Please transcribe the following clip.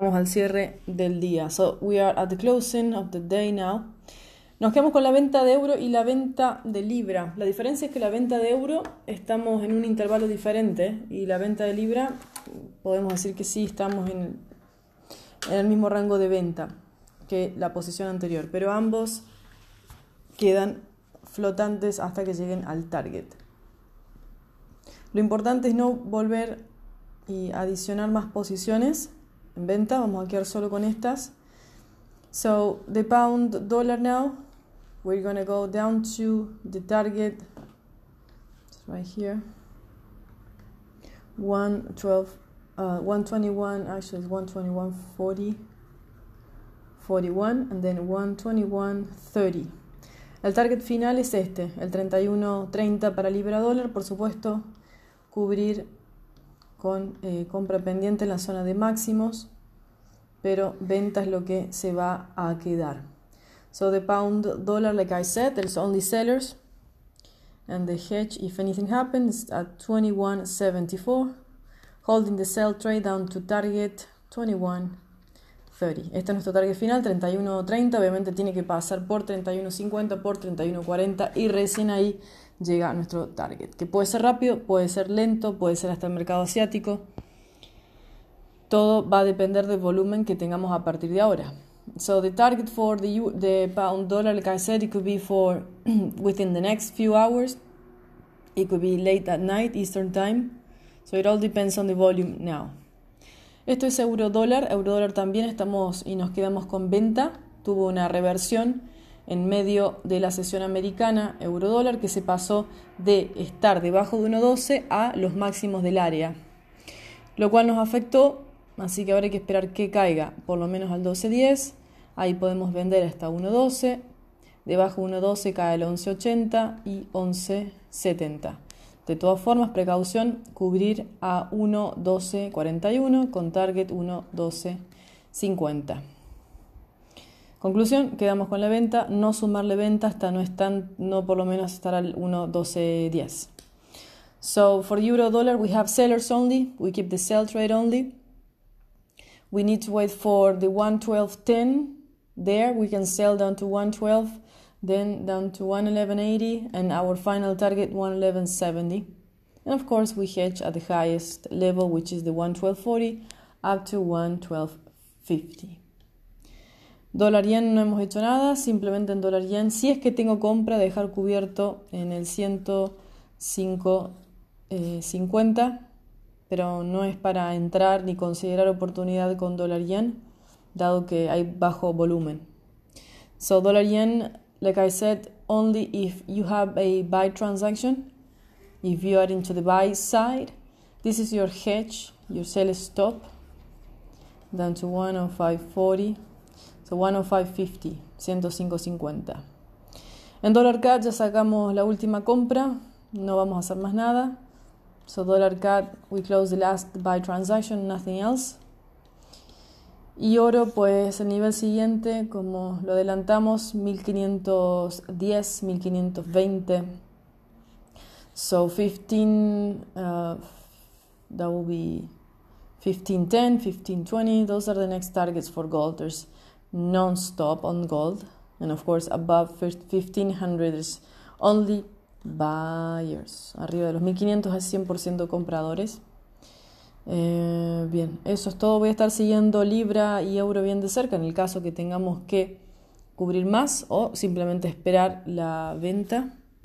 Vamos al cierre del día. So we are at the closing of the day now. Nos quedamos con la venta de euro y la venta de libra. La diferencia es que la venta de euro estamos en un intervalo diferente y la venta de libra podemos decir que sí estamos en, el mismo rango de venta que la posición anterior, pero ambos quedan flotantes hasta que lleguen al target. Lo importante es no volver y adicionar más posiciones venta. Vamos a quedar solo con estas. So the pound dollar now we're to go down to the target right here 112 uh, 121 actually it's 121 40 41 and then 121 30 el target final es este el 31.30 para libra dólar por supuesto cubrir con eh, compra pendiente en la zona de máximos pero venta es lo que se va a quedar So the pound dollar, like I said, there's only sellers. And the hedge, if anything happens, at 21.74, holding the sell trade down to target 21.30. Este es nuestro target final, 31.30. Obviamente tiene que pasar por 31.50, por 31.40 y recién ahí llega nuestro target. Que puede ser rápido, puede ser lento, puede ser hasta el mercado asiático. Todo va a depender del volumen que tengamos a partir de ahora. So the target for the the pound dollar, like I said, it could be for within the next few hours. It could be late at night Eastern time. So it all depends on the volume now. Esto es euro dólar. Euro dólar también estamos y nos quedamos con venta. Tuvo una reversión en medio de la sesión americana euro dólar que se pasó de estar debajo de 1.12 a los máximos del área, lo cual nos afectó. Así que hay que esperar que caiga por lo menos al 12.10 Ahí podemos vender hasta 1.12. Debajo de 1.12 cae el 11.80 y 11.70. De todas formas, precaución, cubrir a 1.12.41 con target 1.12.50. Conclusión, quedamos con la venta, no sumarle venta hasta no están, no por lo menos estar al 1.12.10. So for euro dollar we have sellers only, we keep the sell trade only. We need to wait for the 112.10 There we can sell down to 112, then down to 111.80, and our final target 111.70. And of course, we hedge at the highest level, which is the 112.40, up to 112.50. Dólar yen no hemos hecho nada, simplemente en dólar yen. Si es que tengo compra, dejar cubierto en el 105.50, eh, pero no es para entrar ni considerar oportunidad con dólar yen dado que hay bajo volumen. So dollar yen, like I said, only if you have a buy transaction, if you are into the buy side, this is your hedge, your sell stop, down to 105.40, so 105.50, 105.50. En dólar CAD ya sacamos la última compra, no vamos a hacer más nada. So dollar CAD, we close the last buy transaction, nothing else. Y oro, pues el nivel siguiente, como lo adelantamos, 1510, 1520. So 15, uh, that will be 1510, 1520. Those are the next targets for gold. There's non-stop on gold. And of course, above 1500 is only buyers. Arriba de los 1500 es 100% compradores. Eh, bien, eso es todo. Voy a estar siguiendo Libra y Euro bien de cerca en el caso que tengamos que cubrir más o simplemente esperar la venta